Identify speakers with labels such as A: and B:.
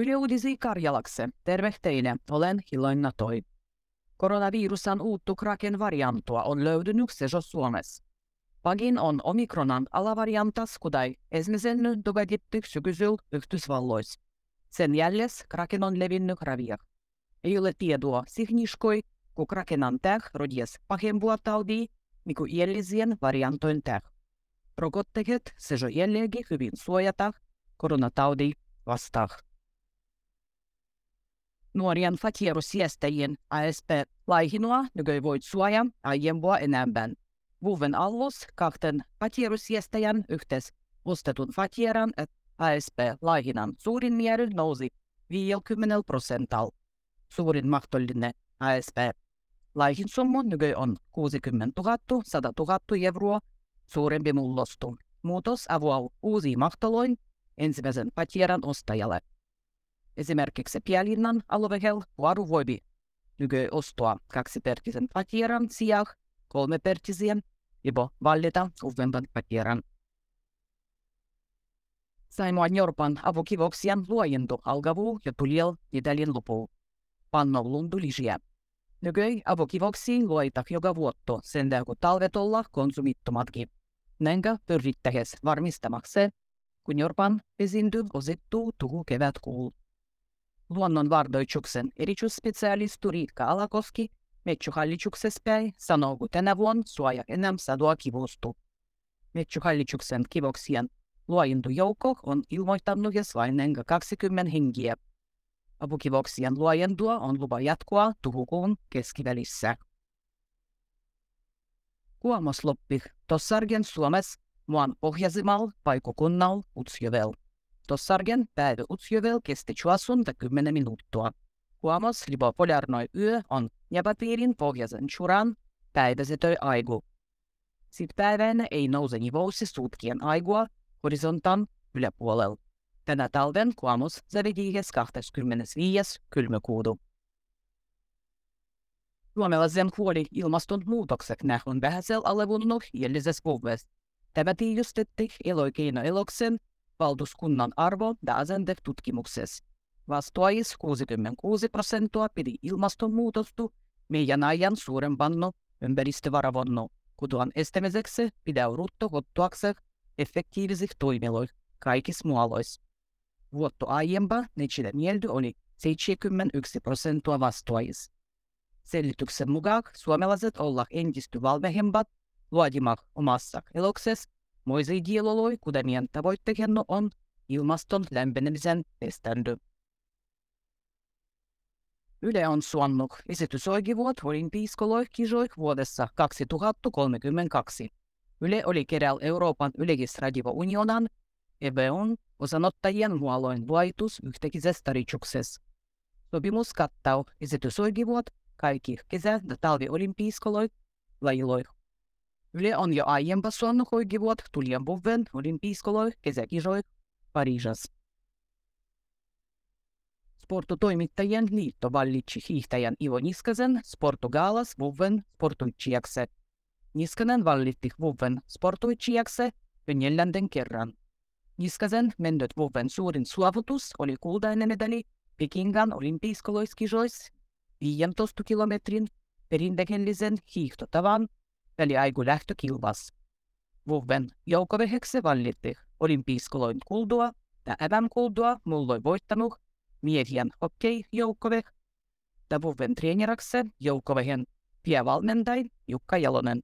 A: Yle Uudisi Karjalakse. Terve teille, olen Hiloina Toi. Koronavirusan uuttu kraken variantua on löytynyt seso Suomessa. Pagin on omikronan alavariantas, kudai ensimmäisen doveditty sykysyl Yhdysvalloissa. Sen jäljes kraken on levinnyt ravia. Ei ole tietoa signiskoi, kun krakenan täh rodies pahempua taudii, mikä iellisien variantoin täh. Rokotteet sejo jälleenkin hyvin suojata koronataudi vastaan. Nuorien fatierusjästäjien ASP laihinua nykyään voit suojaa aiempua enemmän. Vuoden alussa kahten fatierusjästäjän yhteis ostetun fatieran ASP-laihinan suurin määrä nousi 50 prosentalla. Suurin mahdollinen ASP-laihin summa on 60 000 100 000 euroa suurempi mullostu. Muutos avaa uusia mahtaloin ensimmäisen patieran ostajalle. Esimerkiksi Pielinnan alueella vuoru voi nykyään ostaa kaksipertisen patieran sijaan kolmepertisen jopa valita uudemman patieran. Saimaan Jorpan avukivoksien luojentu alkavuu ja tuliel Italien lopuu. Panno lundulisia. Nykyään avukivoksiin luoita joka vuotto sen kun talvet olla konsumittomatkin. Näinkö pyrittähes varmistamaksi, kun Jorpan esiintyy osittuu tuhu kevätkuul. Luonnonvardoituksen erityisspesialisti Riikka Alakoski Metsähallituksessa päin sanoo, tänä vuonna suoja enää sadoa kivustu. Metsähallituksen kivoksien luojentujoukko on ilmoittanut vain 20 henkiä. Apukivoksien luojentua on lupa jatkua tuhukuun keskivälissä. Kuomosloppi Tossargen Suomessa maan pohjaisimmal paikokunnal Utsjövel. Tossargen päivä Utsjövel kesti 20 minuuttia. Kuomos libo polarnoi yö on Japapiirin pohjaisen churan päiväsetö aigu. Sitten päivänä ei nouse nivousi suutkien aigua horisontan yläpuolella. Tänä talven kuomos zavediihes 25. kylmäkuudu. Suomalaisen huoli ilmastonmuutokset nähon vähäisellä alevunnut jällisessä vuodessa. Tämä tiivistettiin eloikeino eloksen valtuuskunnan arvo Daasente tutkimuksessa. Vastuajis 66 prosenttia pidi ilmastonmuutostu meidän ajan suurempanno ympäristövaravonno, kutuan estämiseksi pidä rutto hottuakse effektiivisih toimiloih kaikissa muoloissa. Vuotto aiempa neitsille mieldy oli 71 prosenttia vastuajis. Selityksen mukaan suomalaiset olla entistä valvehempat luodimak omassa eloksessa moisei dialoloi, kuten tavoitteena on ilmaston lämpenemisen estänyt. Yle on suonnut esitysoikivuot olympiiskoloikisoik vuodessa 2032. Yle oli kerällä Euroopan yleisradio unionan EBUn osanottajien huoloin luoitus yhtekisestä riitsuksessa. Sopimus kattaa esitysoikivuot kaikki kesä- ja talviolympiiskoloik lajiloik. Yle on jo aiempa suonnut oikivuot tulien vuoden olympiiskoloik kesäkisoik Pariisassa. Sportotoimittajien liitto vallitsi hiihtäjän Ivo Niskasen Sportogaalas vuoden sportoitsijaksi. Niskanen vallitti vuoden sportoitsijaksi jo kerran. Niskasen mennyt vuoden suurin suovutus oli kultainen medali Pekingan olympiiskoloiskisoissa 15 kilometrin perinteellisen hiihtotavan väliaiku lähtökilvas. Vuoden joukkoveheksi vallitti olympiiskoloin kuldua ja MM-kuldua mulloi voittanut miehien hokkeijoukkove ja vuoden treeneraksi joukkovehen päävalmentaja Jukka Jalonen.